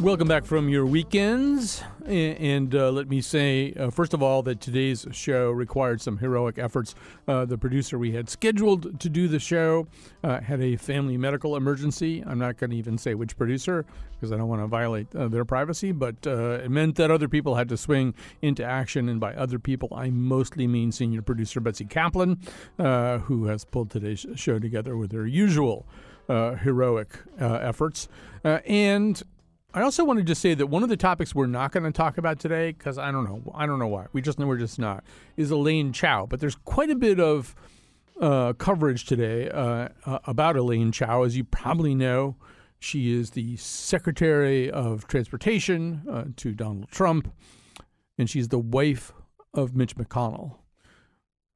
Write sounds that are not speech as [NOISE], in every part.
Welcome back from your weekends. And uh, let me say, uh, first of all, that today's show required some heroic efforts. Uh, the producer we had scheduled to do the show uh, had a family medical emergency. I'm not going to even say which producer because I don't want to violate uh, their privacy, but uh, it meant that other people had to swing into action. And by other people, I mostly mean senior producer Betsy Kaplan, who has pulled today's show together with her usual heroic efforts. and I also wanted to say that one of the topics we're not going to talk about today, because I don't know, I don't know why, we just know we're just not, is Elaine Chao. But there's quite a bit of uh, coverage today uh, uh, about Elaine Chao. As you probably know, she is the Secretary of Transportation uh, to Donald Trump, and she's the wife of Mitch McConnell.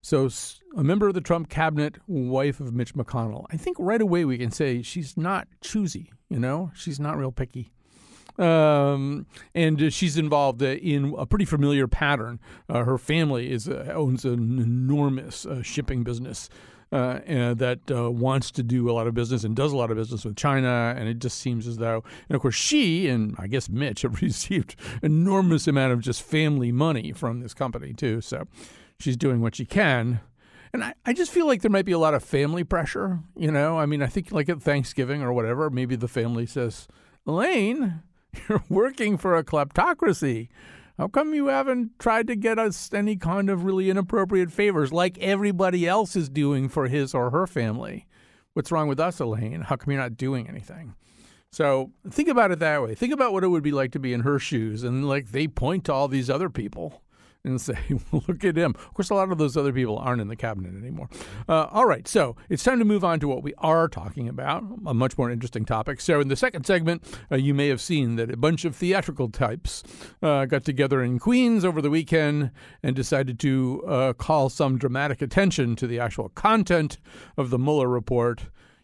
So, a member of the Trump cabinet, wife of Mitch McConnell. I think right away we can say she's not choosy, you know? She's not real picky. Um, and uh, she's involved uh, in a pretty familiar pattern. Uh, her family is uh, owns an enormous uh, shipping business. Uh, that wants to do a lot of business and does a lot of business with China, and it just seems as though, and of course, she and I guess Mitch [LAUGHS] have received enormous amount of just family money from this company too. So she's doing what she can, and I, I just feel like there might be a lot of family pressure. You know, I mean, I think like at Thanksgiving or whatever, maybe the family says, Elaine, You're working for a kleptocracy. How come you haven't tried to get us any kind of really inappropriate favors like everybody else is doing for his or her family? What's wrong with us, Elaine? How come you're not doing anything? So think about it that way. Think about what it would be like to be in her shoes and like they point to all these other people and say, [LAUGHS] look at him. Of course, a lot of those other people aren't in the cabinet anymore. Uh, all right, so it's time to move on to what we are talking about, a much more interesting topic. So, in the second segment, uh, you may have seen that a bunch of theatrical types uh, got together in Queens over the weekend and decided to uh, call some dramatic attention to the actual content of the Mueller report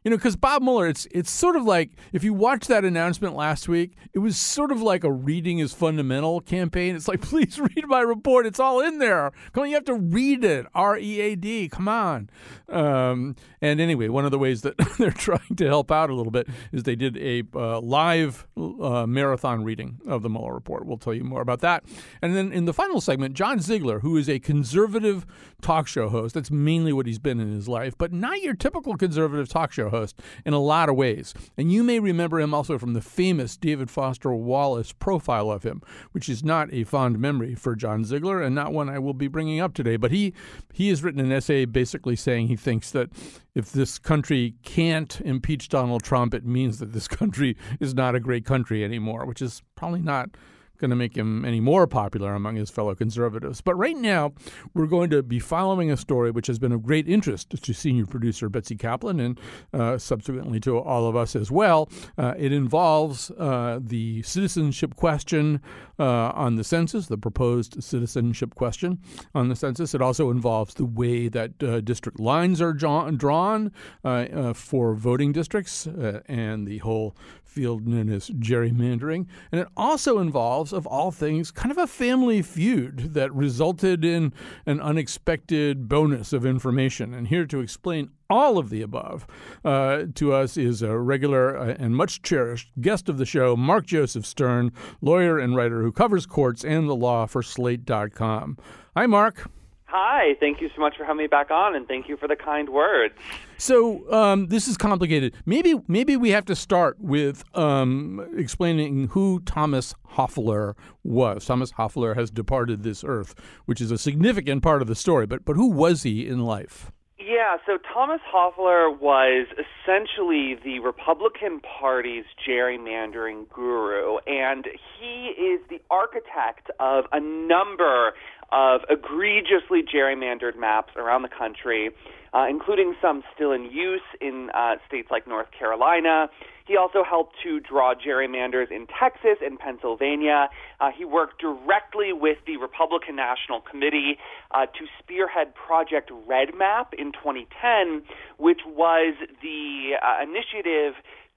you know, because Bob Mueller, it's it's sort of like if you watch that announcement last week, it was sort of like a reading is fundamental campaign. It's like, [LAUGHS] please read my report. It's all in there. Come on, you have to read it. R E A D. Come on. Um, and anyway, one of the ways that [LAUGHS] they're trying to help out a little bit is they did a uh, live uh, marathon reading of the Mueller report. We'll tell you more about that. And then in the final segment, John Ziegler, who is a conservative talk show host, that's mainly what he's been in his life, but not your typical conservative talk show host in a lot of ways. And you may remember him also from the famous David Foster Wallace profile of him, which is not a fond memory for John Ziegler and not one I will be bringing up today. But he he has written an essay basically saying he thinks that if this country can't impeach Donald Trump, it means that this [LAUGHS] country is not a great country anymore, which is probably not going to make him any more popular among his fellow conservatives. But right now, we're going to be following a story which has been of great interest to senior producer Betsy Kaplan and uh, subsequently to all of us as well. Uh, it involves uh, the citizenship question uh, on the census, the proposed citizenship question on the census. It also involves the way that uh, district lines are drawn uh, for voting districts and the whole field known as gerrymandering. And it also involves, of all things, kind of a family feud that resulted in an unexpected bonus of information. And here to explain all of the above uh, to us is a regular uh, and much cherished guest of the show, Mark Joseph Stern, lawyer and writer who covers courts and the law for Slate.com. Hi, Mark. Hi, thank you so much for having me back on, and thank you for the kind words. So um, this is complicated. Maybe maybe we have to start with um, explaining who Thomas Hofeller was. Thomas Hofeller has departed this earth, which is a significant part of the story. But but who was he in life? Yeah, so Thomas Hofeller was essentially the Republican Party's gerrymandering guru, and he is the architect of a number of egregiously gerrymandered maps around the country, uh, including some still in use in uh, states like North Carolina. He also helped to draw gerrymanders in Texas and Pennsylvania. Uh, he worked directly with the Republican National Committee uh, to spearhead Project Red Map in 2010, which was the uh, initiative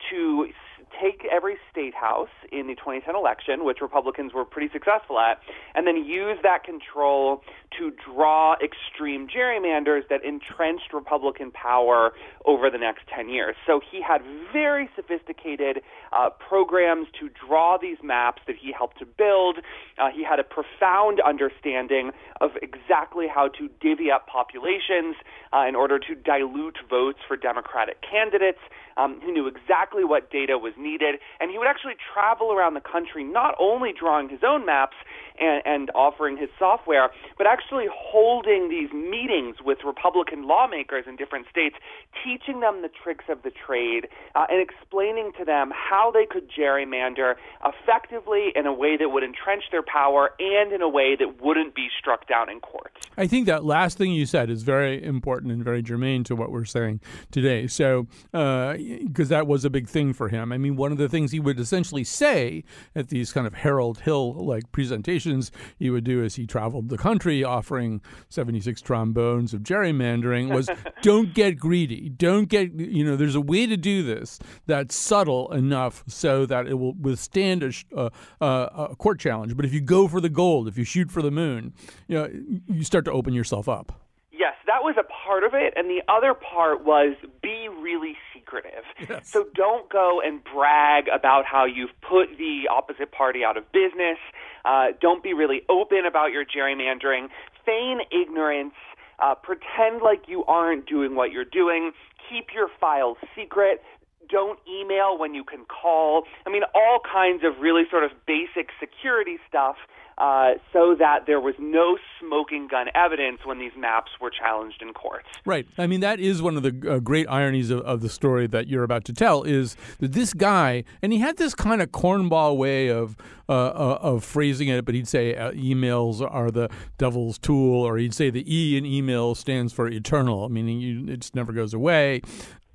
to take every state house in the 2010 election, which Republicans were pretty successful at, and then use that control to draw extreme gerrymanders that entrenched Republican power over the next 10 years. So he had very sophisticated uh, programs to draw these maps that he helped to build. Uh, he had a profound understanding of exactly how to divvy up populations uh, in order to dilute votes for Democratic candidates. Um, he knew exactly what data was needed, and he would actually travel around the country not only drawing his own maps and, and offering his software, but actually holding these meetings with Republican lawmakers in different states, teaching them the tricks of the trade uh, and explaining to them how they could gerrymander effectively in a way that would entrench their power and in a way that wouldn't be struck down in court. I think that last thing you said is very important and very germane to what we're saying today. So, because uh, that was a big thing for him. I mean, one of the things he would essentially say at these kind of Harold Hill like presentations he would do as he traveled the country offering 76 trombones of gerrymandering was [LAUGHS] don't get greedy. Don't get, you know, there's a way to do this that's subtle enough so that it will withstand a, a, uh, uh, a court challenge. But if you go for the gold, if you shoot for the moon, you know, you start to open yourself up. Yes, that was a part of it. And the other part was be really secretive. [LAUGHS] Yes. So don't go and brag about how you've put the opposite party out of business. Uh, don't be really open about your gerrymandering. Feign ignorance. Uh, pretend like you aren't doing what you're doing. Keep your files secret. Don't email when you can call. I mean, all kinds of really sort of basic security stuff uh, so that there was no smoking gun evidence when these maps were challenged in court. Right. I mean, that is one of the uh, great ironies of, of, the story that you're about to tell is that this guy, and he had this kind of cornball way of uh, uh of phrasing it, but he'd say uh, emails are the devil's tool, or he'd say the E in email stands for eternal, meaning you, it just never goes away.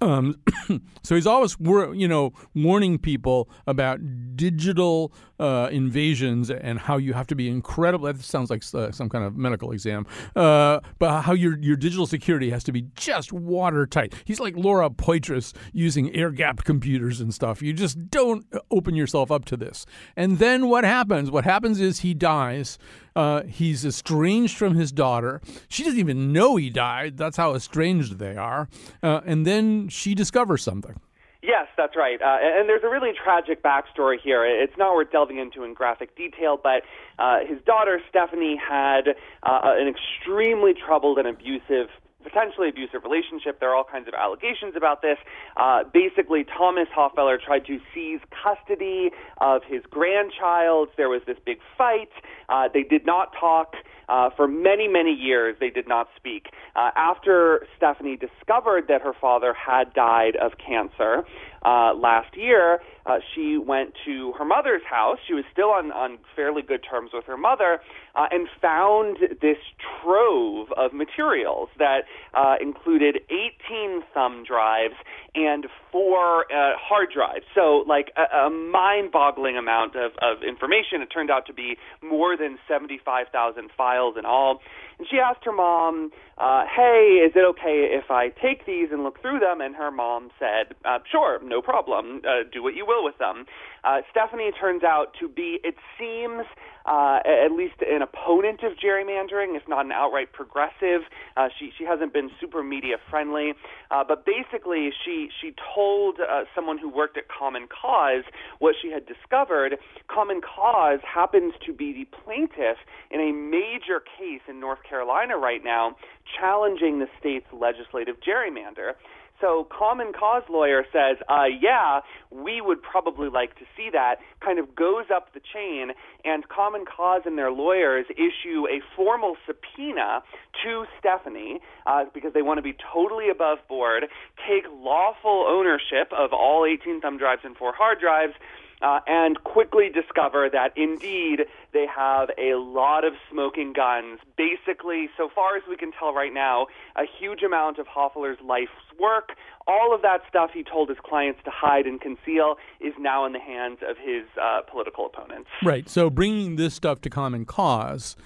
Um, [COUGHS] so he's always, you know, warning people about digital uh, invasions and how you have to be incredible. That sounds like uh, some kind of medical exam, uh, but how your your digital security has to be just watertight. He's like Laura Poitras using air gap computers and stuff. You just don't open yourself up to this. And then what happens? What happens is he dies. Uh, he's estranged from his daughter. She doesn't even know he died. That's how estranged they are. Uh, and then she discovers something. Yes, that's right. Uh, and there's a really tragic backstory here. It's not worth delving into in graphic detail, but uh, his daughter, Stephanie, had uh, an extremely troubled and abusive potentially abusive relationship. There are all kinds of allegations about this. Uh, basically, Thomas Hofeller tried to seize custody of his grandchild. There was this big fight. Uh, they did not talk. Uh, for many, many years, they did not speak. Uh, after Stephanie discovered that her father had died of cancer uh, last year, uh, she went to her mother's house. She was still on, on fairly good terms with her mother uh, and found this trove of materials that uh, included 18 thumb drives and four uh, hard drives. So, like a, a mind-boggling amount of, of information. It turned out to be more than 75,000 files in all. And she asked her mom, uh, "Hey, is it okay if I take these and look through them?" And her mom said, uh, "Sure, no problem. Uh, do what you will with them." Uh, Stephanie turns out to be, it seems, uh, at least an opponent of gerrymandering, if not an outright progressive. Uh, she she hasn't been super media friendly, uh, but basically she she told uh, someone who worked at Common Cause what she had discovered. Common Cause happens to be the plaintiff in a major case in North Carolina right now, challenging the state's legislative gerrymander. So Common Cause lawyer says, uh, yeah, we would probably like to see that, kind of goes up the chain, and Common Cause and their lawyers issue a formal subpoena to Stephanie uh, because they want to be totally above board, take lawful ownership of all 18 thumb drives and four hard drives, uh, and quickly discover that indeed they have a lot of smoking guns. Basically, so far as we can tell right now, a huge amount of Hofeller's life's work, all of that stuff he told his clients to hide and conceal, is now in the hands of his uh, political opponents. Right. So bringing this stuff to Common Cause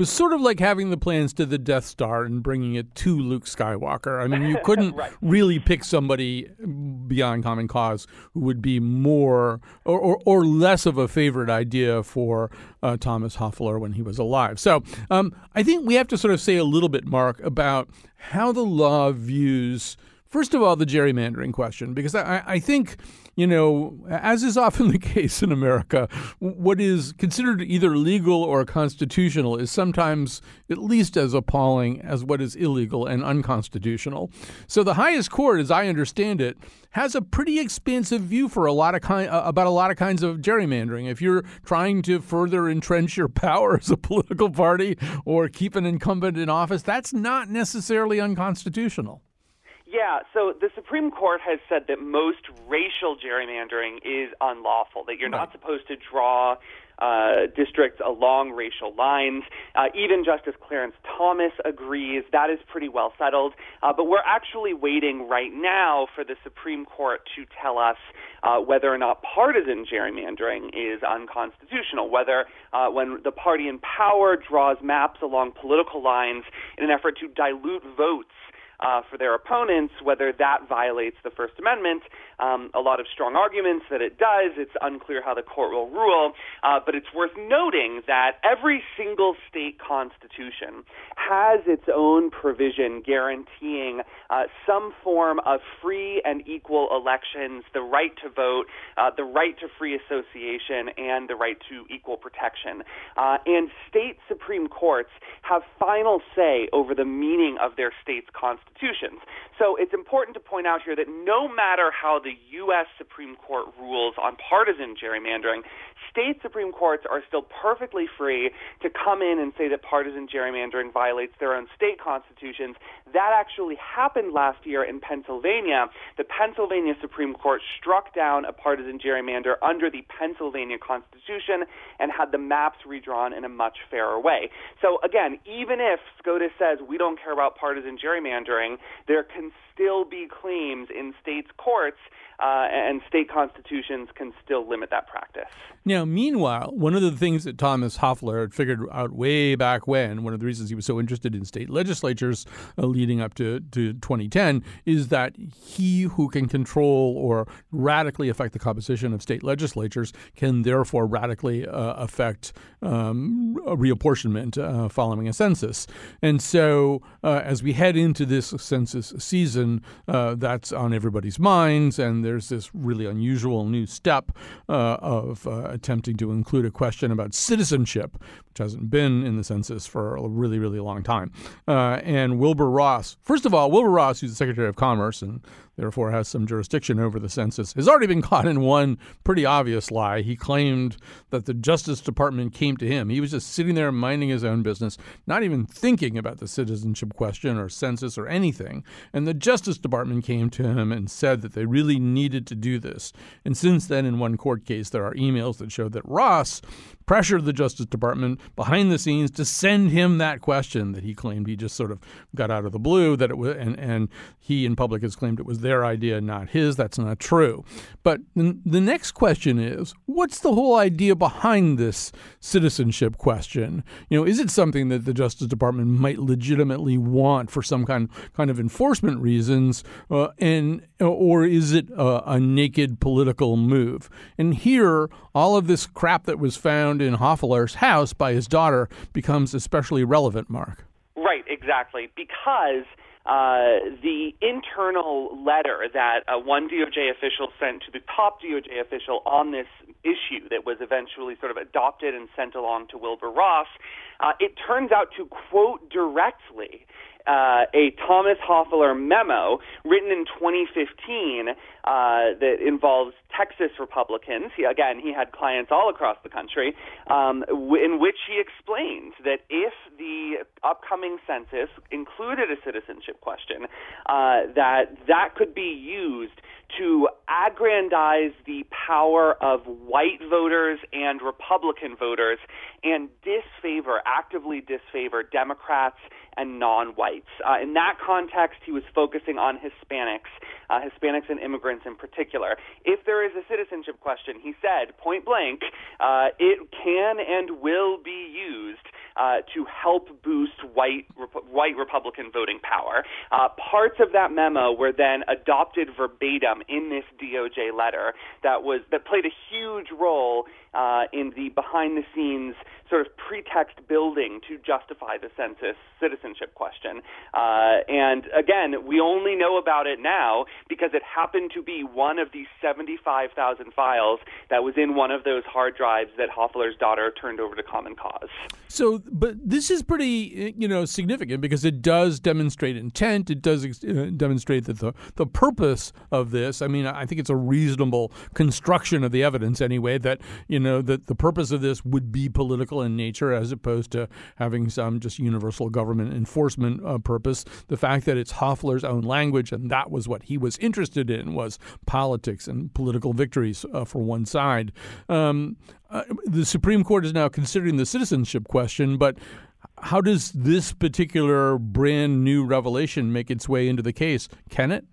was sort of like having the plans to the Death Star and bringing it to Luke Skywalker. I mean, you [LAUGHS] couldn't right. really pick somebody beyond Common Cause who would be more or, or, or less of a favorite idea for uh, Thomas Hofeller when he was alive. So um, I think we have to sort of say a little bit, Mark, about how the law views. First of all, the gerrymandering question, because I, I think you know, as is often [LAUGHS] the case in America, what is considered either legal or constitutional is sometimes at least as appalling as what is illegal and unconstitutional. So the highest court, as I understand it, has a pretty expansive view for a lot of kind uh, about a lot of kinds of gerrymandering. If you're trying to further entrench your [LAUGHS] power as a political party or keep an incumbent in office, that's not necessarily unconstitutional. Yeah, so the Supreme Court has said that most racial gerrymandering is unlawful, that you're right. not supposed to draw uh, districts along racial lines. Uh, even Justice Clarence Thomas agrees that is pretty well settled. Uh, but we're actually waiting right now for the Supreme Court to tell us uh, whether or not partisan gerrymandering is unconstitutional, whether uh, when the party in power draws maps along political lines in an effort to dilute votes uh, for their opponents, whether that violates the First Amendment. Um, a lot of strong arguments that it does. It's unclear how the court will rule, uh, but it's worth noting that every single state constitution has its own provision guaranteeing uh, some form of free and equal elections, the right to vote, uh, the right to free association, and the right to equal protection. Uh, and state supreme courts have final say over the meaning of their state's So it's important to point out here that no matter how the U.S. Supreme Court rules on partisan gerrymandering, state Supreme Courts are still perfectly free to come in and say that partisan gerrymandering violates their own state constitutions. That actually happened last year in Pennsylvania. The Pennsylvania Supreme Court struck down a partisan gerrymander under the Pennsylvania Constitution and had the maps redrawn in a much fairer way. So again, even if SCOTUS says we don't care about partisan gerrymandering, there can still be claims in states' courts, uh, and state constitutions can still limit that practice. Now, meanwhile, one of the things that Thomas Hofeller had figured out way back when, one of the reasons he was so interested in state legislatures uh, leading up to, to 2010, is that he who can control or radically affect the composition of state legislatures can therefore radically uh, affect um, reapportionment uh, following a census. And so, uh, as we head into this census season, uh, that's on everybody's minds, and there's this really unusual new step uh, of uh, attempting to include a question about citizenship, which hasn't been in the census for a really, really long time. Uh, and Wilbur Ross, first of all, Wilbur Ross, who's the Secretary of Commerce and therefore has some jurisdiction over the census, has already been caught in one pretty obvious lie. He claimed that the Justice Department came to him. He was just sitting there minding his own business, not even thinking about the citizenship question or census or anything. And the Justice Department came to him and said that they really needed to do this. And since then, in one court case, there are emails that show that Ross pressured the Justice Department behind the scenes to send him that question that he claimed he just sort of got out of the blue that it was and, and he in public has claimed it was their idea not his. That's not true. But the next question is what's the whole idea behind this citizenship question? You know is it something that the Justice Department might legitimately want for some kind kind of enforcement reasons uh, and or is it a, a naked political move? And here all of this crap that was found found in Hofeller's house by his daughter becomes especially relevant, Mark. Right, exactly. Because uh, the internal letter that uh, one DOJ official sent to the top DOJ official on this issue that was eventually sort of adopted and sent along to Wilbur Ross uh, it turns out to quote directly uh, a Thomas Hofeller memo written in 2015 uh, that involves Texas Republicans. He, again, he had clients all across the country, um, w- in which he explains that if the upcoming census included a citizenship question, uh, that that could be used to aggrandize the power of white voters and Republican voters and disfavor, actively disfavor Democrats and non-whites. Uh, in that context, he was focusing on Hispanics, uh, Hispanics and immigrants in particular. If there is a citizenship question, he said point blank, uh, it can and will be used uh, to help boost white white Republican voting power. Uh, parts of that memo were then adopted verbatim in this DOJ letter that was that played a huge role uh, in the behind the scenes sort of pretext building to justify the census citizenship question. Uh, and again, we only know about it now because it happened to be one of the 75,000 files that was in one of those hard drives that Hofeller's daughter turned over to Common Cause. So, but this is pretty, you know, significant because it does demonstrate intent. It does uh, demonstrate that the the purpose of this. I mean, I think it's a reasonable construction of the evidence anyway. That you know that the purpose of this would be political in nature as opposed to having some just universal government enforcement uh, purpose. The fact that it's Hofeller's own language and that was what he was interested in was politics and political victories uh, for one side. Um, uh, the Supreme Court is now considering the citizenship question, but how does this particular brand new revelation make its way into the case? Can it?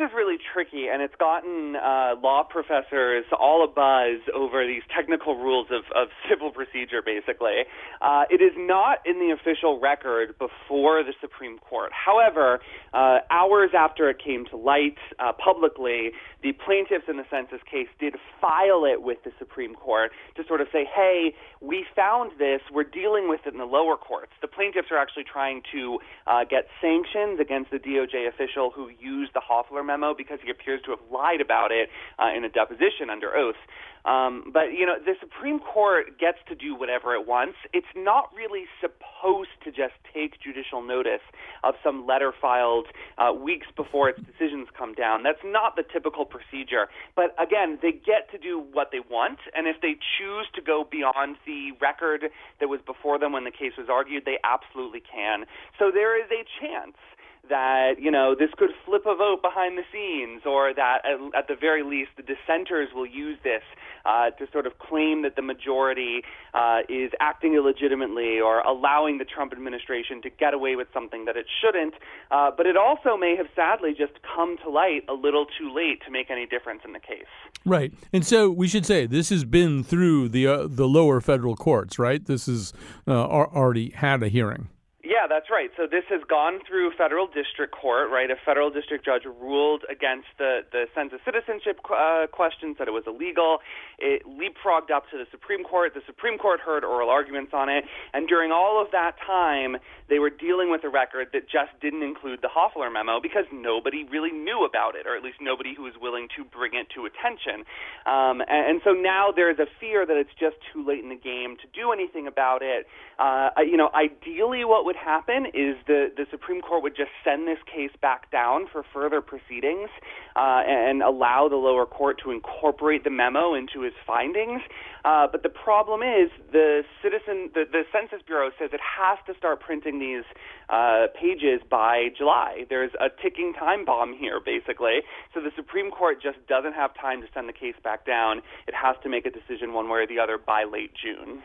is really tricky, and it's gotten uh, law professors all abuzz over these technical rules of, of [LAUGHS] civil procedure, basically. Uh, it is not in the official record before the Supreme Court. However, uh, hours after it came to light uh, publicly, the plaintiffs in the census case did file it with the Supreme Court to sort of say, hey, we found this, we're dealing with it in the lower courts. The plaintiffs are actually trying to uh, get sanctions against the DOJ official who used the Hofeller memo because he appears to have lied about it uh, in a deposition under oath. Um, but you know, the Supreme Court gets to do whatever it wants. It's not really supposed to just take judicial notice of some letter filed uh, weeks before its decisions come down. That's not the typical procedure. But again, they get to do what they want, and if they choose to go beyond the record that was before them when the case was argued, they absolutely can. So there is a chance that you know this could flip a vote behind the scenes, or that at, at the very least the dissenters will use this uh, to sort of claim that the majority uh, is acting illegitimately or allowing the Trump administration to get away with something that it shouldn't. Uh, but it also may have sadly just come to light a little too late to make any difference in the case. Right, and so we should say this has been through the uh, the lower federal courts, right? This has uh, already had a hearing. Yeah, that's right. So this has gone through federal district court, right? A federal district judge ruled against the, the census citizenship uh, questions that it was illegal. It leapfrogged up to the Supreme Court. The Supreme Court heard oral arguments on it. And during all of that time, they were dealing with a record that just didn't include the Hofeller memo because nobody really knew about it, or at least nobody who was willing to bring it to attention. Um, and, and so now there's a fear that it's just too late in the game to do anything about it. Uh, you know, ideally, what would happen is the, the Supreme Court would just send this case back down for further proceedings uh, and allow the lower court to incorporate the memo into his findings. Uh, but the problem is the citizen, the, the Census Bureau says it has to start printing these uh, pages by July. There's a ticking time bomb here, basically. So the Supreme Court just doesn't have time to send the case back down. It has to make a decision one way or the other by late June.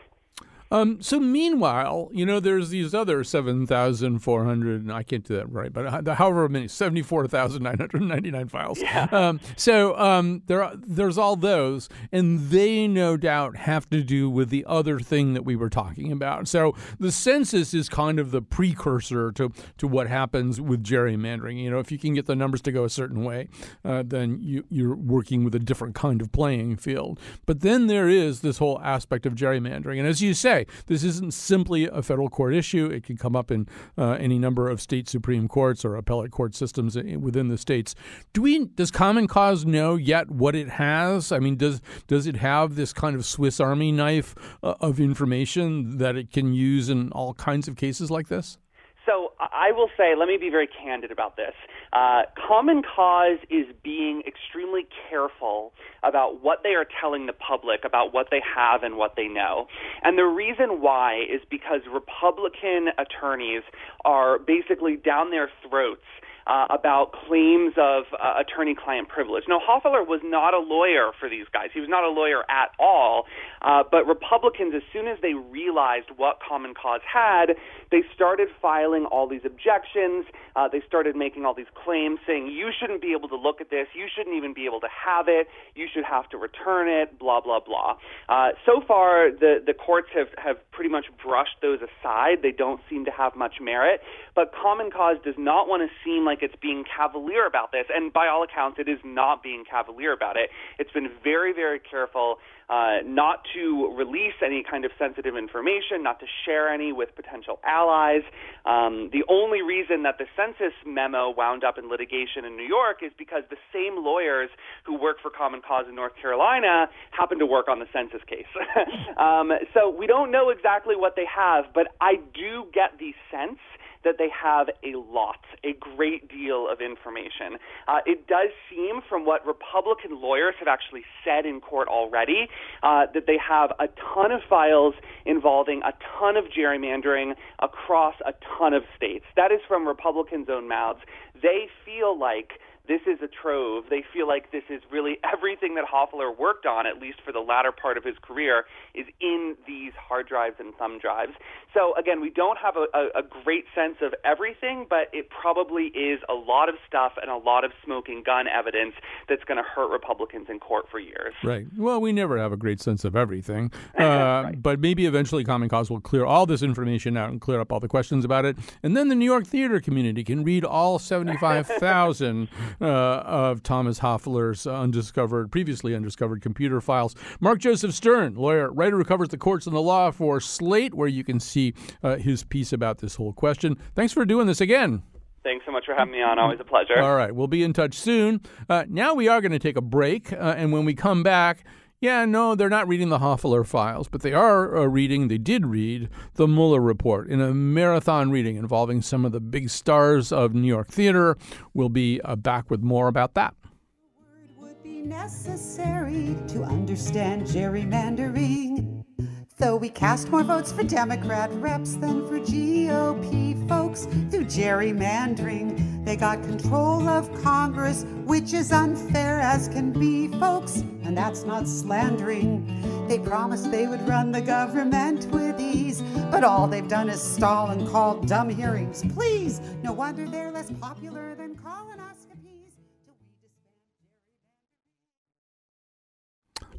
Um, so meanwhile, you know, there's these other 7,400, I can't do that right, but however many, 74,999 files. Yeah. Um, so um, there, there's all those, and they no doubt have to do with the other thing that we were talking about. So the census is kind of the precursor to, to what happens with gerrymandering. You know, if you can get the numbers to go a certain way, uh, then you, you're working with a different kind of playing field. But then there is this whole aspect of gerrymandering. And as you said, this isn't simply a federal court issue. It can come up in uh, any number of state supreme courts or appellate court systems within the states. Do we? Does Common Cause know yet what it has? I mean, does does it have this kind of Swiss Army knife uh, of information that it can use in all kinds of cases like this? So I will say, let me be very candid about this. Uh, Common Cause is being extremely careful about what they are telling the public about what they have and what they know. And the reason why is because Republican attorneys are basically down their throats uh, about claims of uh, attorney-client privilege. Now, Hofeller was not a lawyer for these guys. He was not a lawyer at all. Uh, but Republicans, as soon as they realized what Common Cause had, they started filing all these objections. Uh, they started making all these claims saying, you shouldn't be able to look at this. You shouldn't even be able to have it. You should have to return it, blah, blah, blah. Uh, so far, the, the courts have, have pretty much brushed those aside. They don't seem to have much merit. But Common Cause does not want to seem like it's being cavalier about this. And by all accounts, it is not being cavalier about it. It's been very, very careful uh, not to release any kind of sensitive information, not to share any with potential allies. Um, the only reason that the census memo wound up in litigation in New York is because the same lawyers who work for Common Cause in North Carolina happen to work on the census case. [LAUGHS] um, so we don't know exactly what they have, but I do get the sense that they have a lot, a great deal of information. Uh, it does seem, from what Republican lawyers have actually said in court already, uh, that they have a ton of files involving a ton of gerrymandering across a ton of states. That is from Republicans' own mouths. They feel like this is a trove. They feel like this is really [LAUGHS] everything that Hofeller worked on, at least for the latter part of his career, is in these hard drives and thumb drives. So again, we don't have a, a, a great sense of everything, but it probably is a lot of stuff and a lot of smoking gun evidence that's going to hurt Republicans in court for years. Right. Well, we never have a great sense of everything, [LAUGHS] uh, right. but maybe eventually Common Cause will clear all this information out and clear up all the questions about it, and then the New York theater community can read all seventy-five thousand [LAUGHS] uh, of Thomas Hofeller's undiscovered, previously undiscovered computer files. Mark Joseph Stern, lawyer, writer who covers the courts and the law for Slate, where you can see uh, his piece about this whole question. Thanks for doing this again. Thanks so much for having me on. Always a pleasure. All right. We'll be in touch soon. Uh, now we are going to take a break. Uh, and when we come back, yeah, no, they're not reading the Hofeller files, but they are uh, reading, they did read the Mueller report in a marathon reading involving some of the big stars of New York theater. We'll be uh, back with more about that. Would be necessary to understand gerrymandering. Though we cast more votes for Democrat reps than for GOP folks through gerrymandering, they got control of Congress, which is unfair as can be, folks, and that's not slandering. They promised they would run the government with ease, but all they've done is stall and call dumb hearings. Please, no wonder they're less popular than colonoscopies.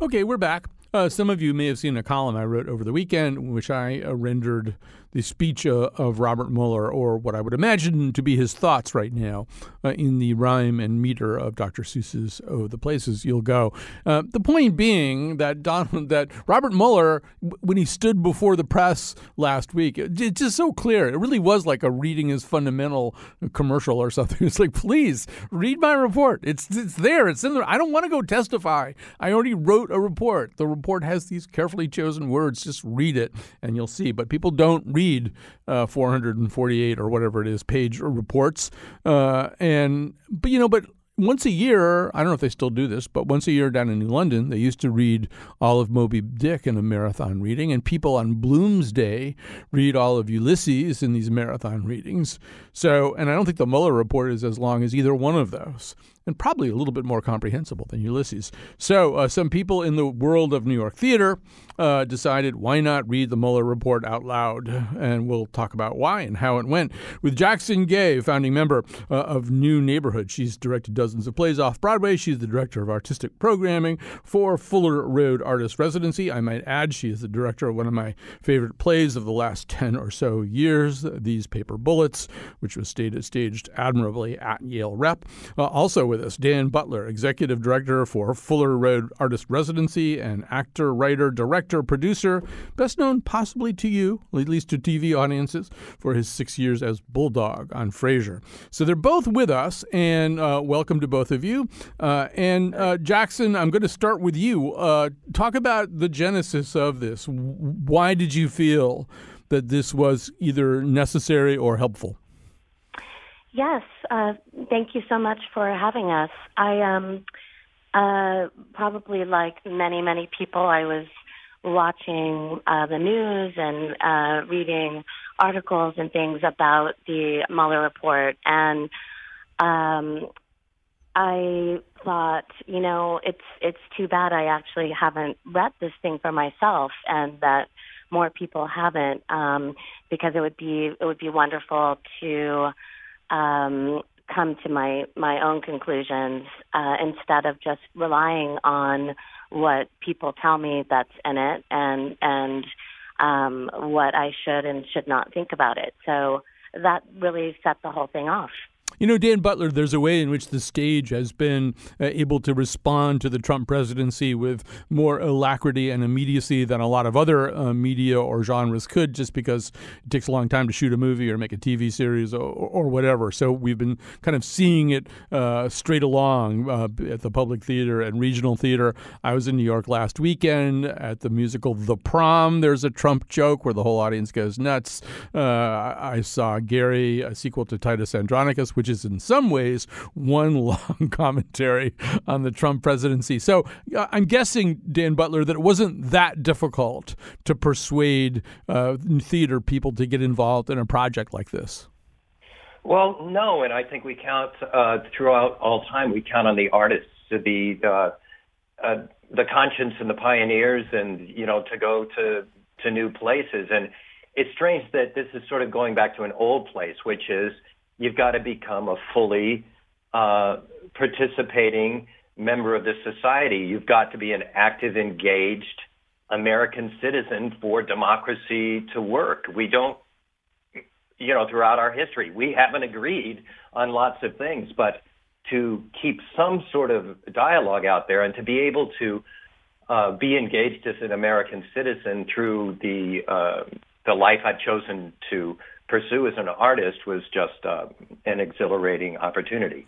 Okay, we're back. Uh, some of you may have seen a column I wrote over the weekend which I uh, rendered the speech uh, of Robert Mueller, or what I would imagine to be his thoughts right now, uh, in the rhyme and meter of Dr. Seuss's "Oh, the Places You'll Go." Uh, the point being that Donald, [LAUGHS] that Robert Mueller, when he stood before the press last week, it, it's just so clear. It really was like a reading his fundamental commercial or something. [LAUGHS] It's like, please read my report. It's it's there. It's in there. I don't want to go testify. I already wrote a report. The report has these carefully chosen words. Just read it, and you'll see. But people don't read read uh, 448 or whatever it is page reports. Uh, and but you know, but once a year, I don't know if they still do this, but once a year down in New London, they used to read all of Moby Dick in a marathon reading, and people on Bloomsday read all of Ulysses in these marathon readings. So, and I don't think the Mueller report is as long as either one of those and probably a little bit more comprehensible than Ulysses. So, uh, some people in the world of New York theater uh, decided why not read the Mueller report out loud? And we'll talk about why and how it went with Jackson Gay, founding member uh, of New Neighborhood. She's directed dozens of plays off Broadway. She's the director of artistic programming for Fuller Road Artist Residency. I might add, she is the director of one of my favorite plays of the last 10 or so years, These Paper Bullets, which was staged, staged admirably at Yale Rep. Uh, also, with us. Dan Butler, Executive Director for Fuller Road Artist Residency and actor, writer, director, producer, best known possibly to you, at least to TV audiences, for his six years as Bulldog on Frasier. So they're both with us, and uh, welcome to both of you. Uh, and uh, Jackson, I'm going to start with you. Uh, talk about the genesis of this. Why did you feel that this was either necessary or helpful? Yes, uh, thank you so much for having us. I um, uh, probably like many many people, I was watching uh, the news and uh, reading articles and things about the Mueller report, and um, I thought, you know, it's it's too bad I actually haven't read this thing for myself, and that more people haven't, um, because it would be it would be wonderful to um, come to my my own conclusions uh, instead of just relying on what people tell me that's in it and and um, what I should and should not think about it. So that really set the whole thing off. You know, Dan Butler, there's a way in which the stage has been uh, able to respond to the Trump presidency with more alacrity and immediacy than a lot of other uh, media or genres could, just because it takes a long time to shoot a movie or make a TV series or, or whatever. So we've been kind of seeing it uh, straight along uh, at the public theater and regional theater. I was in New York last weekend at the musical The Prom. There's a Trump joke where the whole audience goes nuts. Uh, I saw Gary, a sequel to Titus Andronicus, which which is in some ways one [LAUGHS] long commentary on the Trump presidency. So uh, I'm guessing, Dan Butler, that it wasn't that difficult to persuade uh, theater people to get involved in a project like this. Well, no, and I think we count uh, throughout all time. We count on the artists to be the uh, the conscience and the pioneers, and you know, to go to to new places. And it's strange that this is sort of going back to an old place, which is you've got to become a fully uh, participating member of the society. You've got to be an active, engaged American citizen for democracy to work. We don't, you know, throughout our history, we haven't agreed on lots of things, but to keep some sort of dialogue out there and to be able to uh, be engaged as an American citizen through the uh, the life I've chosen to pursue as an artist was just uh, an exhilarating opportunity.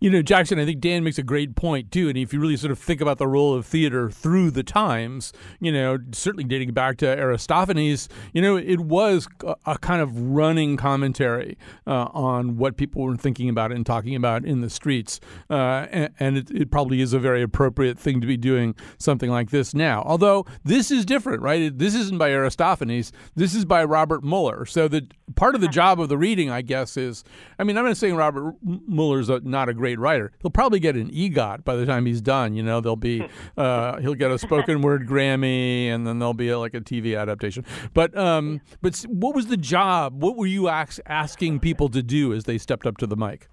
You know, Jackson, I think Dan makes a great point too. And if you really sort of think about the role of theater through the times, you know, certainly dating back to Aristophanes, you know, it was a, kind of running commentary uh, on what people were thinking about and talking about in the streets. Uh, and, and it, it, probably is a very appropriate thing to be doing something like this now. Although this is different, right? This isn't by Aristophanes. This is by Robert Mueller. So the part of the job of the reading, I guess, is I mean, I'm not saying Robert Mueller's not a great great writer. He'll probably get an EGOT by the time he's done. You know, there'll be [LAUGHS] uh, he'll get a spoken word Grammy, and then there'll be a, like a TV adaptation. But um, but what was the job? What were you ask, asking people to do as they stepped up to the mic?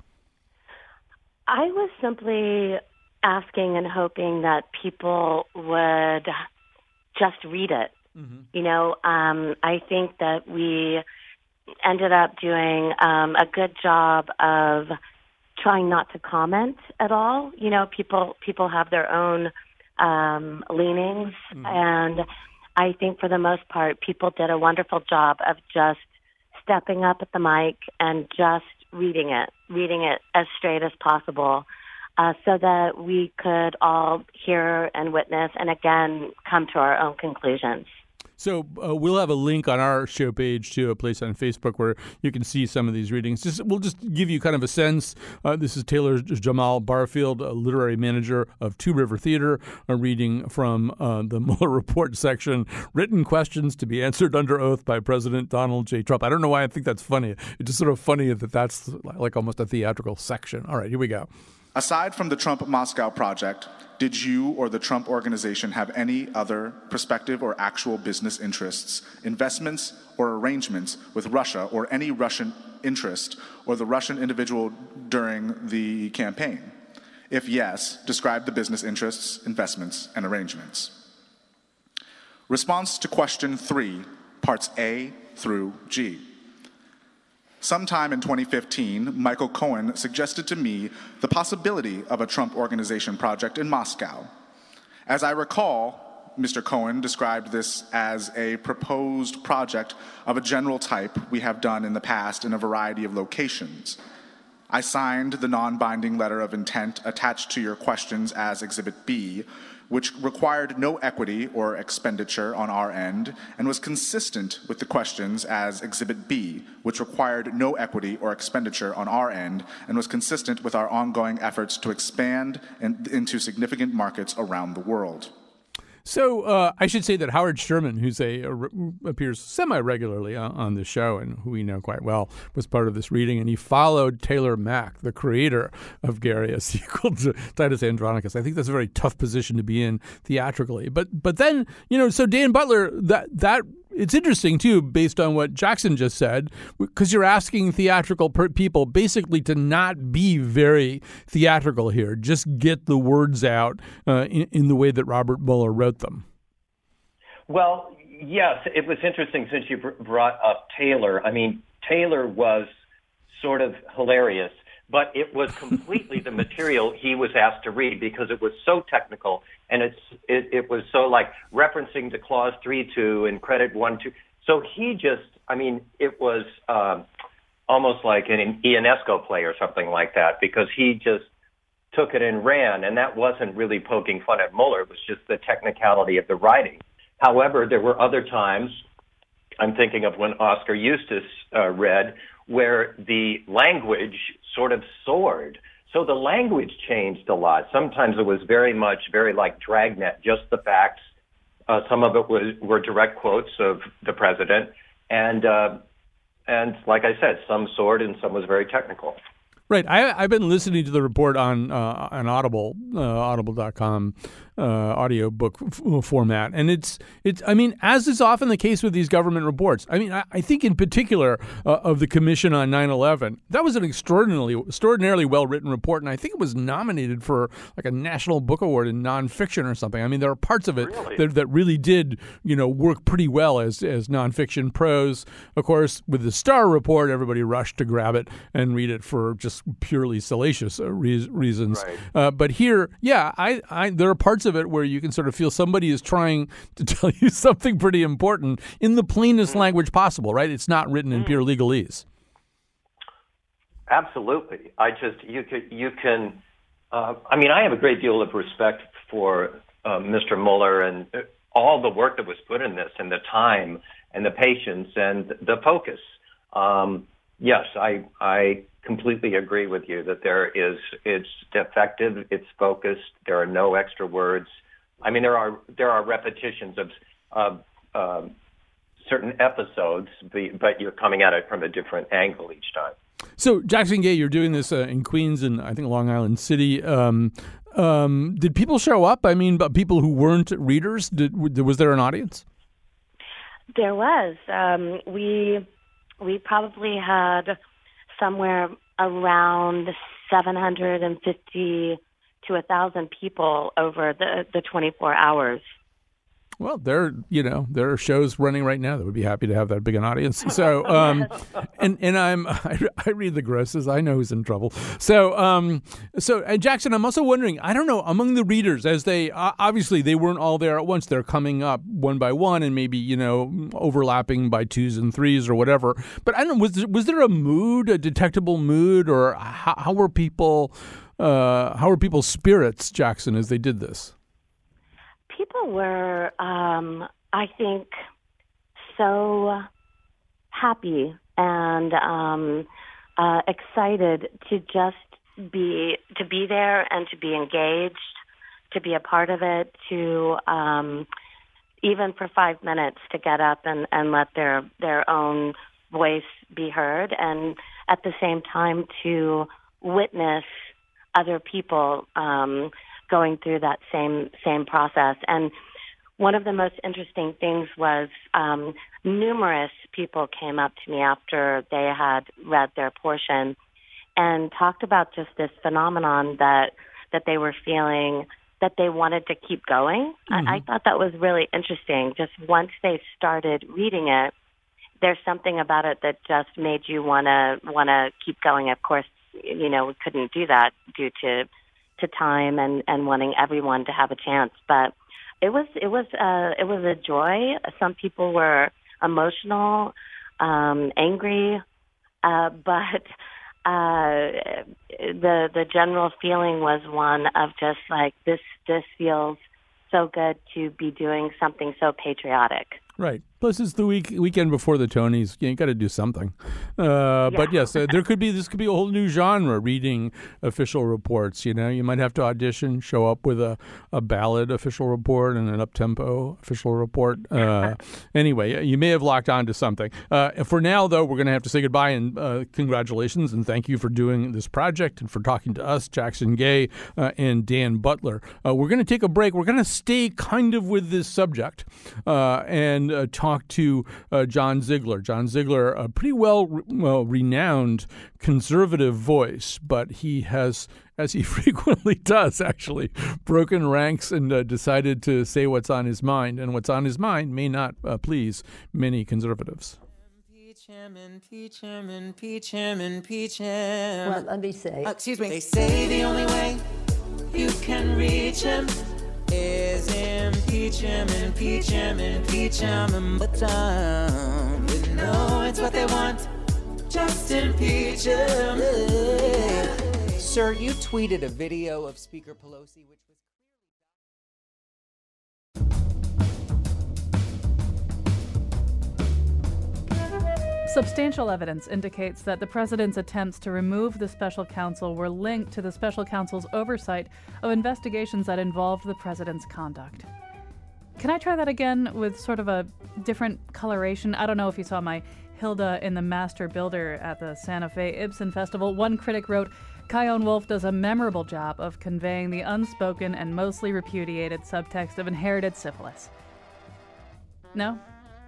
I was simply asking and hoping that people would just read it. Mm-hmm. You know, um, I think that we ended up doing um, a good job of trying not to comment at all. You know, people people have their own um, leanings, mm-hmm. and I think for the most part, people did a wonderful job of just stepping up at the mic and just reading it, reading it as straight as possible. Uh, so that we could all hear and witness and again come to our own conclusions. So uh, we'll have a link on our show page to a place on Facebook where you can see some of these readings. Just we'll just give you kind of a sense. Uh, this is Taylor Jamal Barfield, a literary manager of Two River Theater, a reading from uh, the [LAUGHS] Mueller report section. Written questions to be answered under oath by President Donald J. Trump. I don't know why I think that's funny. It's just sort of funny that that's like almost a theatrical section. All right, here we go. Aside from the Trump Moscow project, did you or the Trump organization have any other prospective or actual business interests, investments, or arrangements with Russia or any Russian interest or the Russian individual during the campaign? If yes, describe the business interests, investments, and arrangements. Response to question three, parts A through G. Sometime in 2015, Michael Cohen suggested to me the possibility of a Trump Organization project in Moscow. As I recall, Mr. Cohen described this as a proposed project of a general type we have done in the past in a variety of locations. I signed the non binding letter of intent attached to your questions as Exhibit B, which required no equity or expenditure on our end and was consistent with the questions as Exhibit B, which required no equity or expenditure on our end and was consistent with our ongoing efforts to expand in, into significant markets around the world. So uh, I should say that Howard Sherman, who's a, a appears semi regularly on, on the show and who we know quite well, was part of this reading, and he followed Taylor Mac, the creator of Gary, a sequel to Titus Andronicus. I think that's a very tough position to be in theatrically. But but then you know, so Dan Butler that that it's interesting too, based on what Jackson just said, because you're asking theatrical per- people basically to not be very theatrical here. Just get the words out uh, in, in, the way that Robert Mueller wrote them. Well, yes, it was interesting since you brought up Taylor. I mean, Taylor was sort of hilarious but it was completely the material he was asked to read because it was so technical and it's it, it was so like referencing to clause three two and credit one two. So he just, I mean, it was um, almost like an Ionesco play or something like that because he just took it and ran, and that wasn't really poking fun at Mueller. It was just the technicality of the writing. However, there were other times. I'm thinking of when Oskar Eustis uh, read where the language sort of soared. So the language changed a lot. Sometimes it was very much very like Dragnet, just the facts. Uh, some of it was were direct quotes of the president, and uh, and like I said, some soared and some was very technical. Right. I, have been listening to the report on uh, on Audible, uh, audible.com uh, audio book f- format. And it's, it's, I mean, as is often the case with these government reports, I mean, I, I think in particular uh, of the Commission on 9 11, that was an extraordinarily, extraordinarily well written report. And I think it was nominated for like a National Book Award in nonfiction or something. I mean, there are parts of it really? that, that really did, you know, work pretty well as, as nonfiction prose. Of course, with the Starr report, everybody rushed to grab it and read it for just purely salacious uh, re- reasons. Right. Uh, but here, yeah, I, I, there are parts of it where you can sort of feel somebody is trying [LAUGHS] to tell you something pretty important in the plainest mm. language possible, right? It's not written in mm. pure legalese. Absolutely. I just you can you can. Uh, I mean, I have a great deal of respect for uh, Mr. Mueller and all the work that was put in this, and the time, and the patience, and the focus. Um, yes, I I completely agree with you that there is it's effective, it's focused. There are no extra words. I mean, there are there are repetitions of of um, certain episodes, but you're coming at it from a different angle each time. So, Jackson Gay, you're doing this uh, in Queens and I think Long Island City. Um, um, did people show up? I mean, but people who weren't readers. Did, was there an audience? There was. Um, we we probably had somewhere around 750 to 1,000 people over the, the 24 hours. Well, there, you know, there are shows running right now that would be happy to have that big an audience. So, um, [LAUGHS] and and I'm [LAUGHS] I, I, read the grosses. I know who's in trouble. So, um, so and Jackson, I'm also wondering. I don't know among the readers as they obviously they weren't all there at once. They're coming up one by one and maybe you know overlapping by twos and threes or whatever. But I don't. Was there, was there a mood, a detectable mood, or how, how were people? Uh, how were people's spirits, Jackson, as they did this? People were, um, I think, so happy and um, uh, excited to just be to be there and to be engaged, to be a part of it, to um, even for five minutes to get up and, and let their their own voice be heard, and at the same time to witness other people um, going through that same same process. And one of the most interesting things was um, numerous people came up to me after they had read their portion and talked about just this phenomenon that that they were feeling that they wanted to keep going. Mm-hmm. I, I thought that was really interesting. Just once they started reading it, there's something about it that just made you want to want to keep going. Of course, you know we couldn't do that due to to time and and wanting everyone to have a chance, but it was it was uh, it was a joy. Some people were emotional, um, angry, uh, [LAUGHS] but uh, the the general feeling was one of just like this this feels so good to be doing something so patriotic. Right. Plus, it's the week weekend before the Tonys. You got to do something. Uh, yeah. But yes, uh, there could be this could be a whole new genre reading official reports. You know, you might have to audition, show up with a, a ballad official report and an up tempo official report. [LAUGHS] Uh, anyway, you may have locked on to something. Uh, for now, though, we're going to have to say goodbye and uh, congratulations and thank you for doing this project and for talking to us, Jackson Gay uh, and Dan Butler. we're going to take a break. We're going to stay kind of with this subject and talk talk to uh, John Ziegler. John Ziegler, a pretty well, well renowned conservative voice, but he has, as he [LAUGHS] frequently does, actually broken ranks and uh, decided to say what's on his mind. And what's on his mind may not uh, please many conservatives. Impeach him, impeach him, impeach him, impeach him. Well, let me say. Uh, excuse me. They say the only way you can reach him is impeach him, impeach him, impeach him, but you know it's what they want. Just impeach him. Sir, you tweeted a video of Speaker Pelosi, which was. Substantial evidence indicates that the president's attempts to remove the special counsel were linked to the special counsel's oversight of investigations that involved the president's conduct. Can I try that again with sort of a different coloration? I don't know if you saw my Hilda in the Master Builder at the Santa Fe Ibsen Festival. One critic wrote, Chion Wolf does a memorable job of conveying the unspoken and mostly repudiated subtext of inherited syphilis. No?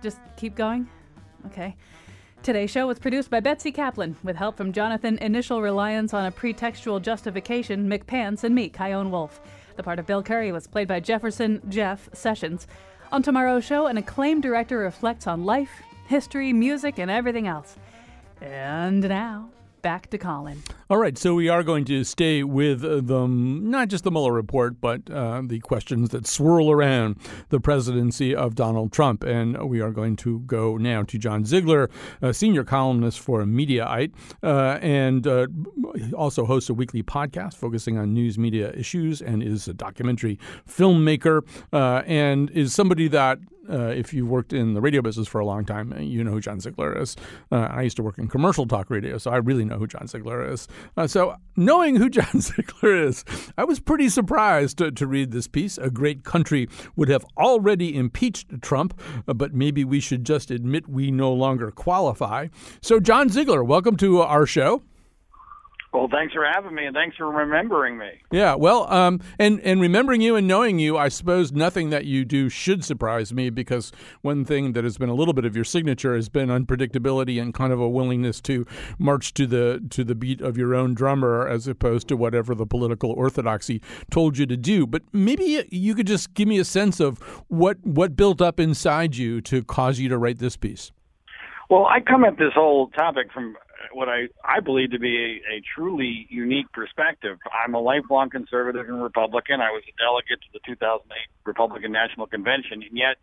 Just keep going? Okay. Today's show was produced by Betsy Kaplan with help from Jonathan Initial Reliance on a Pretextual Justification, McPants, and me, Chion Wolf. The part of Bill Curry was played by Jefferson Jeff Sessions. On tomorrow's show, an acclaimed director reflects on life, history, music, and everything else. And now, back to Colin. All right, so we are going to stay with the not just the Mueller report, but uh, the questions that swirl around the presidency of Donald Trump, and we are going to go now to John Ziegler, a senior columnist for Mediaite, uh, and uh, also hosts a weekly podcast focusing on news media issues, and is a documentary filmmaker, uh, and is somebody that uh, if you've worked in the radio business for a long time, you know who John Ziegler is. Uh, I used to work in commercial talk radio, so I really know who John Ziegler is. Uh, so, knowing who [LAUGHS] John Ziegler is, I was pretty surprised to, to, read this piece. A great country would have already impeached Trump, uh, but maybe we should just admit we no longer qualify. So, John Ziegler, welcome to our show. Well, thanks for having me, and thanks for remembering me. Yeah, well, um, and and remembering you and knowing you, I suppose nothing that you do should surprise me because one thing that has been a little bit of your signature has been unpredictability and kind of a willingness to march to the to the beat of your own drummer as opposed to whatever the political orthodoxy told you to do. But maybe you could just give me a sense of what what built up inside you to cause you to write this piece. Well, I come at this whole topic from what I, I believe to be a, a truly unique perspective. I'm a lifelong conservative and Republican. I was a delegate to the 2008 Republican National Convention, and yet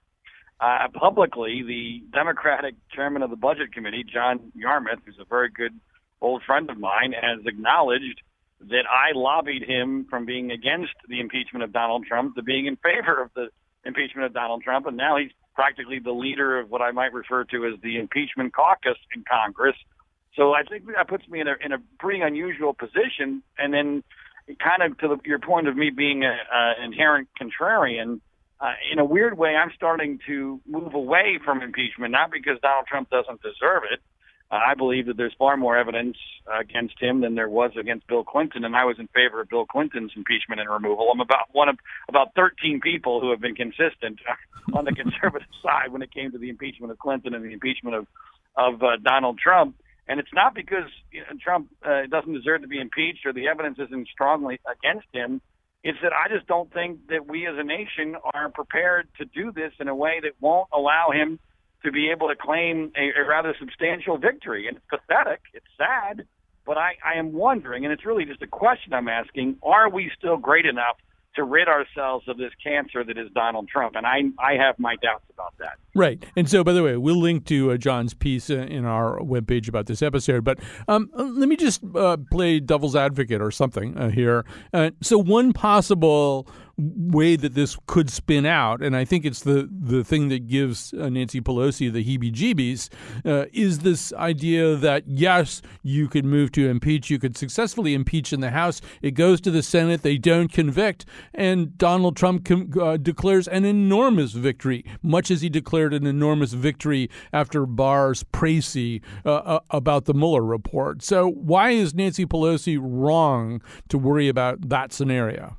uh, publicly, the Democratic chairman of the Budget Committee, John Yarmuth, who's a very good old friend of mine, has acknowledged that I lobbied him from being against the impeachment of Donald Trump to being in favor of the impeachment of Donald Trump, and now he's practically the leader of what I might refer to as the impeachment caucus in Congress. So I think that puts me in a in a pretty unusual position. And then, kind of to the, your point of me being an inherent contrarian, uh, in a weird way, I'm starting to move away from impeachment, not because Donald Trump doesn't deserve it. Uh, I believe that there's far more evidence uh, against him than there was against Bill Clinton, and I was in favor of Bill Clinton's impeachment and removal. I'm about one of about 13 people who have been consistent [LAUGHS] on the conservative [LAUGHS] side when it came to the impeachment of Clinton and the impeachment of of uh, Donald Trump. And it's not because you know, Trump uh, doesn't deserve to be impeached or the evidence isn't strongly against him. It's that I just don't think that we as a nation are prepared to do this in a way that won't allow him to be able to claim a, a rather substantial victory. And it's pathetic. It's sad. But I, I am wondering, and it's really just a question I'm asking, are we still great enough to rid ourselves of this cancer that is Donald Trump? And I, I have my doubts about that. Right. And so, by the way, we'll link to uh, John's piece uh, in our webpage about this episode. But um, let me just uh, play devil's advocate or something uh, here. Uh, so, one possible way that this could spin out, and I think it's the the thing that gives uh, Nancy Pelosi the heebie-jeebies, uh, is this idea that yes, you could move to impeach, you could successfully impeach in the House. It goes to the Senate, they don't convict, and Donald Trump com- uh, declares an enormous victory, much as he declared an enormous victory after Barr's précis uh, uh, about the Mueller report. So why is Nancy Pelosi wrong to worry about that scenario?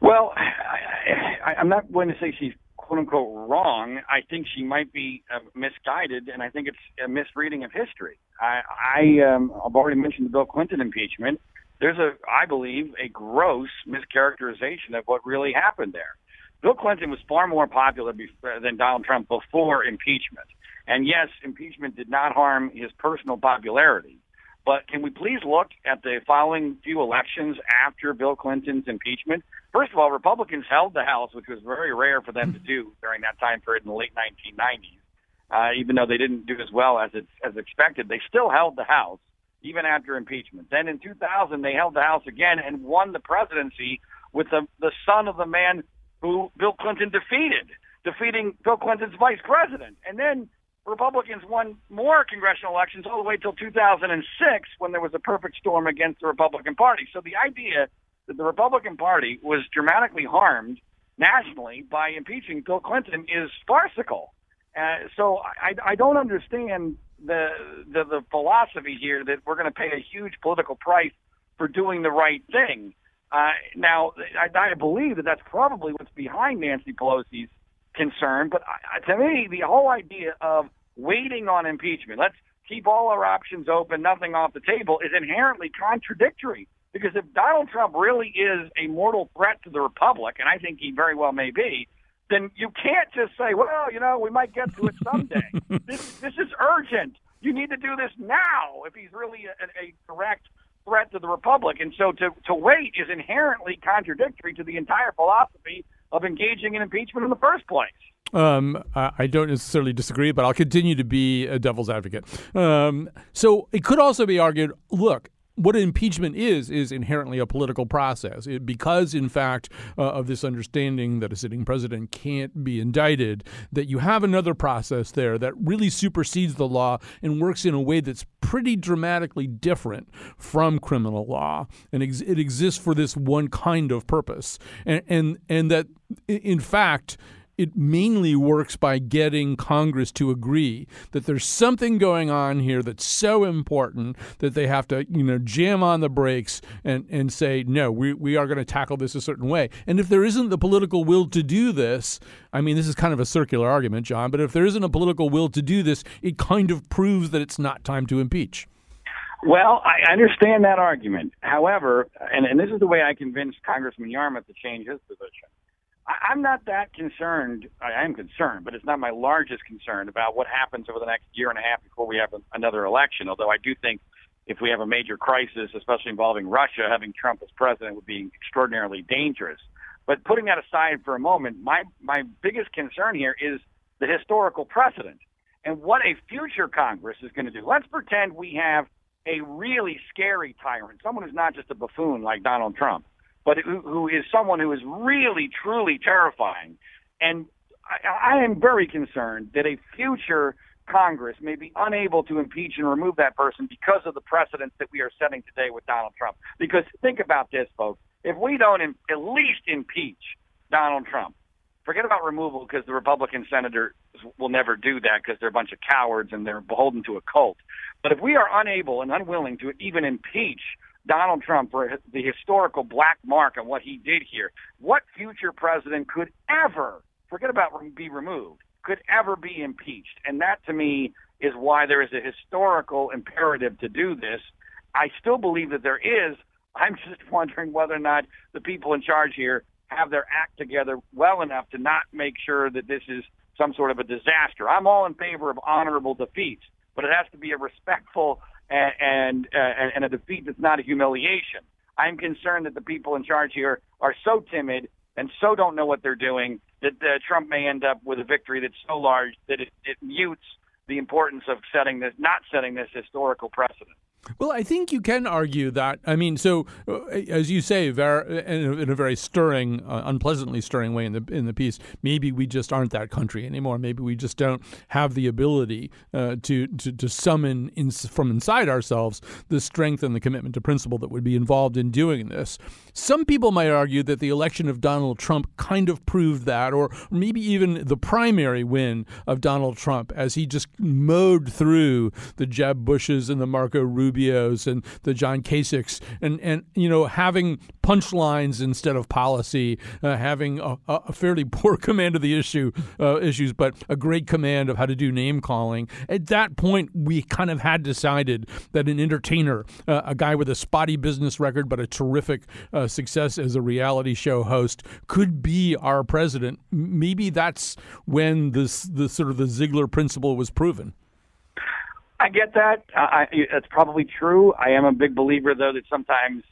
Well, I, I'm not going to say she's quote unquote wrong. I think she might be uh, misguided, and I think it's a misreading of history. I, I um, I've already mentioned the Bill Clinton impeachment. There's a, I believe, a gross mischaracterization of what really happened there. Bill Clinton was far more popular before, than Donald Trump before impeachment. And yes, impeachment did not harm his personal popularity. But can we please look at the following few elections after Bill Clinton's impeachment? First of all, Republicans held the House, which was very rare for them to do [LAUGHS] during that time period in the late 1990s. Uh, even though they didn't do as well as it's, as expected, they still held the House even after impeachment. Then in 2000, they held the House again and won the presidency with the the son of the man who Bill Clinton defeated, defeating Bill Clinton's vice president. And then Republicans won more congressional elections all the way till 2006 when there was a perfect storm against the Republican Party. So the idea that the Republican Party was dramatically harmed nationally by impeaching Bill Clinton is farcical. Uh, so I, I don't understand the, the the philosophy here that we're going to pay a huge political price for doing the right thing. Uh, now, I, I believe that that's probably what's behind Nancy Pelosi's concern. But uh, to me, the whole idea of waiting on impeachment, let's keep all our options open, nothing off the table, is inherently contradictory. Because if Donald Trump really is a mortal threat to the Republic, and I think he very well may be, then you can't just say, well, you know, we might get to it someday. [LAUGHS] this, this is urgent. You need to do this now if he's really a, a direct threat to the Republic. And so to, to wait is inherently contradictory to the entire philosophy of engaging in impeachment in the first place. Um, I don't necessarily disagree, but I'll continue to be a devil's advocate. Um, so it could also be argued look, what impeachment is is inherently a political process. It, because in fact uh, of this understanding that a sitting president can't be indicted that you have another process there that really supersedes the law and works in a way that's pretty dramatically different from criminal law. And ex- it exists for this one kind of purpose. And and and that in fact it mainly works by getting Congress to agree that there's something going on here that's so important that they have to, you know, jam on the brakes and, and say, no, we, we are going to tackle this a certain way. And if there isn't the political will to do this, I mean, this is kind of a circular argument, John, but if there isn't a political will to do this, it kind of proves that it's not time to impeach. Well, I understand that argument. However, and, and this is the way I convinced Congressman Yarmuth to change his position. I'm not that concerned. I am concerned, but it's not my largest concern about what happens over the next year and a half before we have another election. Although I do think if we have a major crisis, especially involving Russia, having Trump as president would be extraordinarily dangerous. But putting that aside for a moment, my my biggest concern here is the historical precedent and what a future Congress is going to do. Let's pretend we have a really scary tyrant, someone who's not just a buffoon like Donald Trump but who, is someone who is really, truly terrifying. And I, I am very concerned that a future Congress may be unable to impeach and remove that person because of the precedents that we are setting today with Donald Trump. Because think about this, folks. If we don't at least impeach Donald Trump, forget about removal because the Republican senators will never do that because they're a bunch of cowards and they're beholden to a cult. But if we are unable and unwilling to even impeach Donald Trump for the historical black mark on what he did here. What future president could ever, forget about be removed, could ever be impeached? And that to me is why there is a historical imperative to do this. I still believe that there is. I'm just [LAUGHS] wondering whether or not the people in charge here have their act together well enough to not make sure that this is some sort of a disaster. I'm all in favor of honorable defeats, but it has to be a respectful and and, uh, and a defeat that's not a humiliation. I'm concerned that the people in charge here are so timid and so don't know what they're doing that uh, Trump may end up with a victory that's so large that it, it mutes the importance of setting this, not setting this historical precedent. Well, I think you can argue that. I mean, so uh, as you say, very, in, a, very stirring, uh, unpleasantly stirring way in the in the piece, maybe we just aren't that country anymore. Maybe we just don't have the ability uh, to, to to summon in, from inside ourselves the strength and the commitment to principle that would be involved in doing this. Some people might argue that the election of Donald Trump kind of proved that, or maybe even the primary win of Donald Trump as he just mowed through the Jeb Bushes and the Marco Rubio Rubios and the John Kasichs, and and you know having punchlines instead of policy, uh, having a, a, fairly [LAUGHS] poor command of the issue uh, issues, but a great command of how to do name calling. At that point, we kind of had decided that an entertainer, uh, a guy with a spotty business record but a terrific uh, success as a reality show host, could be our president. Maybe that's when this the sort of the Ziegler principle was proven. I get that. I, it's probably true. I am a big believer, though, that sometimes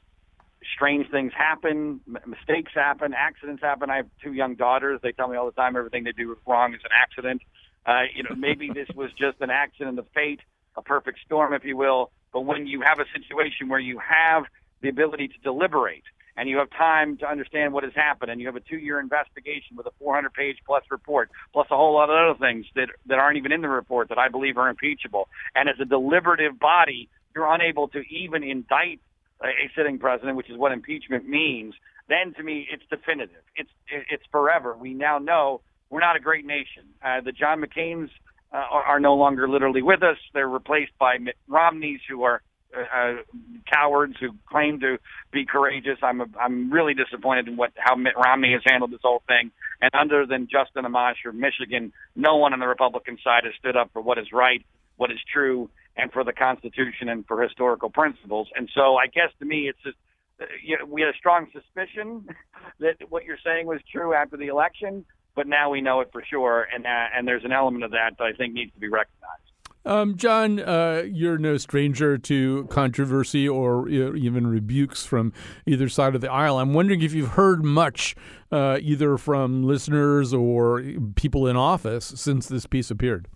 strange things happen, mistakes happen, accidents happen. I have two young daughters. They tell me all the time everything they do wrong is an accident. Uh, you know, maybe this was just an accident of fate, a perfect storm, if you will. But when you have a situation where you have the ability to deliberate and you have time to understand what has happened, and you have a two-year investigation with a 400-page plus report, plus a whole lot of other things that that aren't even in the report that I believe are impeachable. And as a deliberative body, you're unable to even indict a sitting president, which is what impeachment means. Then, to me, it's definitive. It's it's forever. We now know we're not a great nation. Uh, the John McCain's uh, are, are no longer literally with us. They're replaced by Mitt Romneys, who are uh, cowards who claim to be courageous. I'm a, I'm really disappointed in what how Mitt Romney has handled this whole thing. And other than Justin Amash of Michigan, no one on the Republican side has stood up for what is right, what is true, and for the Constitution and for historical principles. And so, I guess to me, it's just, uh, we had a strong suspicion [LAUGHS] that what you're saying was true after the election, but now we know it for sure, and uh, and there's an element of that that I think needs to be recognized. Um, John, uh, you're no stranger to controversy or even rebukes from either side of the aisle. I'm wondering if you've heard much, uh, either from listeners or people in office, since this piece appeared.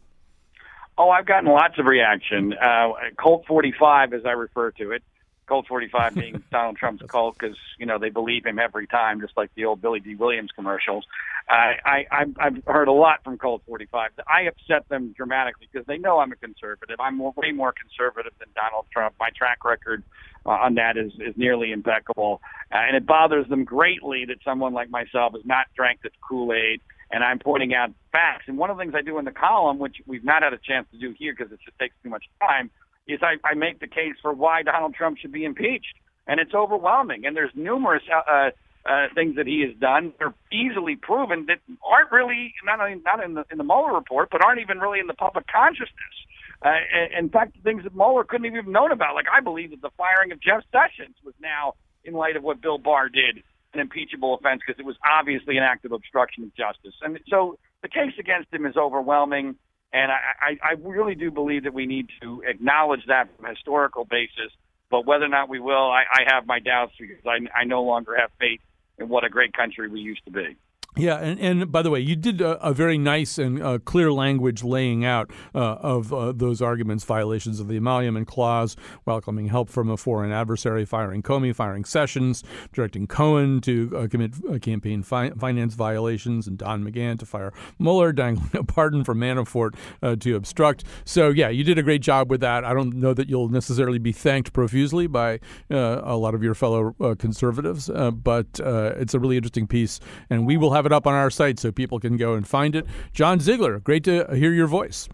Oh, I've gotten lots of reaction. Uh, Colt 45, as I refer to it, Colt 45 being [LAUGHS] Donald Trump's cult because you know they believe him every time, just like the old Billy Dee Williams commercials. I, I I've heard a lot from Colt 45. I upset them dramatically because they know I'm a conservative. I'm way more conservative than Donald Trump. My track record uh, on that is is nearly impeccable, uh, and it bothers them greatly that someone like myself has not drank the Kool Aid. And I'm pointing out facts. And one of the things I do in the column, which we've not had a chance to do here because it just takes too much time, is I, I make the case for why Donald Trump should be impeached, and it's overwhelming. And there's numerous uh, uh, things that he has done are easily proven that aren't really not only, not in the in the Mueller report, but aren't even really in the public consciousness. Uh, in fact, things that Mueller couldn't even have known about. Like I believe that the firing of Jeff Sessions was now, in light of what Bill Barr did, an impeachable offense because it was obviously an act of obstruction of justice. And so the case against him is overwhelming. And I, I, I really do believe that we need to acknowledge that from a historical basis. But whether or not we will, I, I have my doubts because I, I no longer have faith in what a great country we used to be. Yeah, and, and by the way, you did a, a very nice and uh, clear language laying out uh, of uh, those arguments, violations of the emolument clause, welcoming help from a foreign adversary, firing Comey, firing Sessions, directing Cohen to uh, commit uh, campaign fi- finance violations, and Don McGahn to fire Mueller, dangling a pardon for Manafort uh, to obstruct. So, yeah, you did a great job with that. I don't know that you'll necessarily be thanked profusely by a lot of your fellow conservatives, but it's a really interesting piece, and we will have it up on our site so people can go and find it. John Ziegler, great to hear your voice.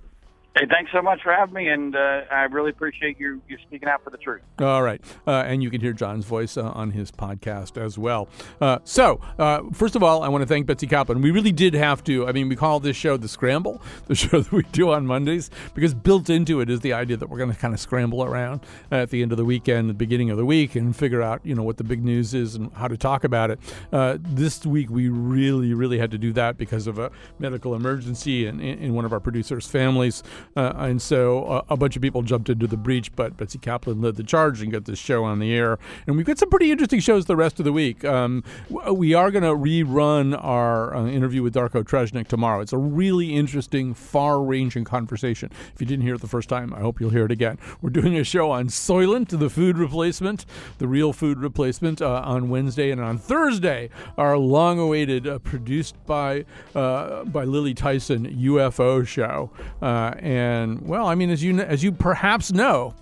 Hey, thanks so much for having me, and uh, I really appreciate you you speaking out for the truth. All right, uh, and you can hear John's voice uh, on his podcast as well. Uh, so, uh, first of all, I want to thank Betsy Kaplan. We really did have to. I mean, we call this show the Scramble, [LAUGHS] the show that we do on Mondays, because built into it is the idea that we're going to kind of scramble around at the end of the weekend, the beginning of the week, and figure out you know what the big news is and how to talk about it. Uh, this week, we really, really had to do that because of a medical emergency in, in one of our producers' families. Uh, and so uh, a bunch of people jumped into the breach, but Betsy Kaplan led the charge and got this show on the air. And we've got some pretty interesting shows the rest of the week. Um, we are going to rerun our uh, interview with Darko Tresnjak tomorrow. It's a really interesting, far ranging conversation. If you didn't hear it the first time, I hope you'll hear it again. We're doing a show on Soylent, the food replacement, the real food replacement, uh, on Wednesday. And on Thursday, our long awaited, uh, produced by, by Lily Tyson UFO show. Uh, and well, I mean, as you as you perhaps know,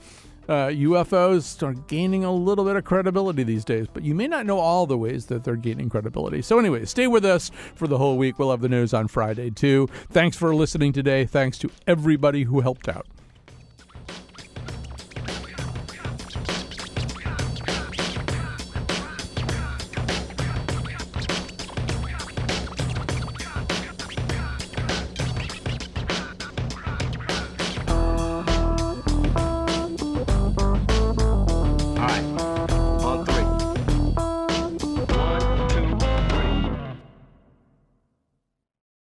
uh, UFOs are gaining a little bit of credibility these days, but you may not know all the ways that they're gaining credibility. So, anyway, stay with us for the whole week. We'll have the news on Friday, too. Thanks for listening today. Thanks to everybody who helped out.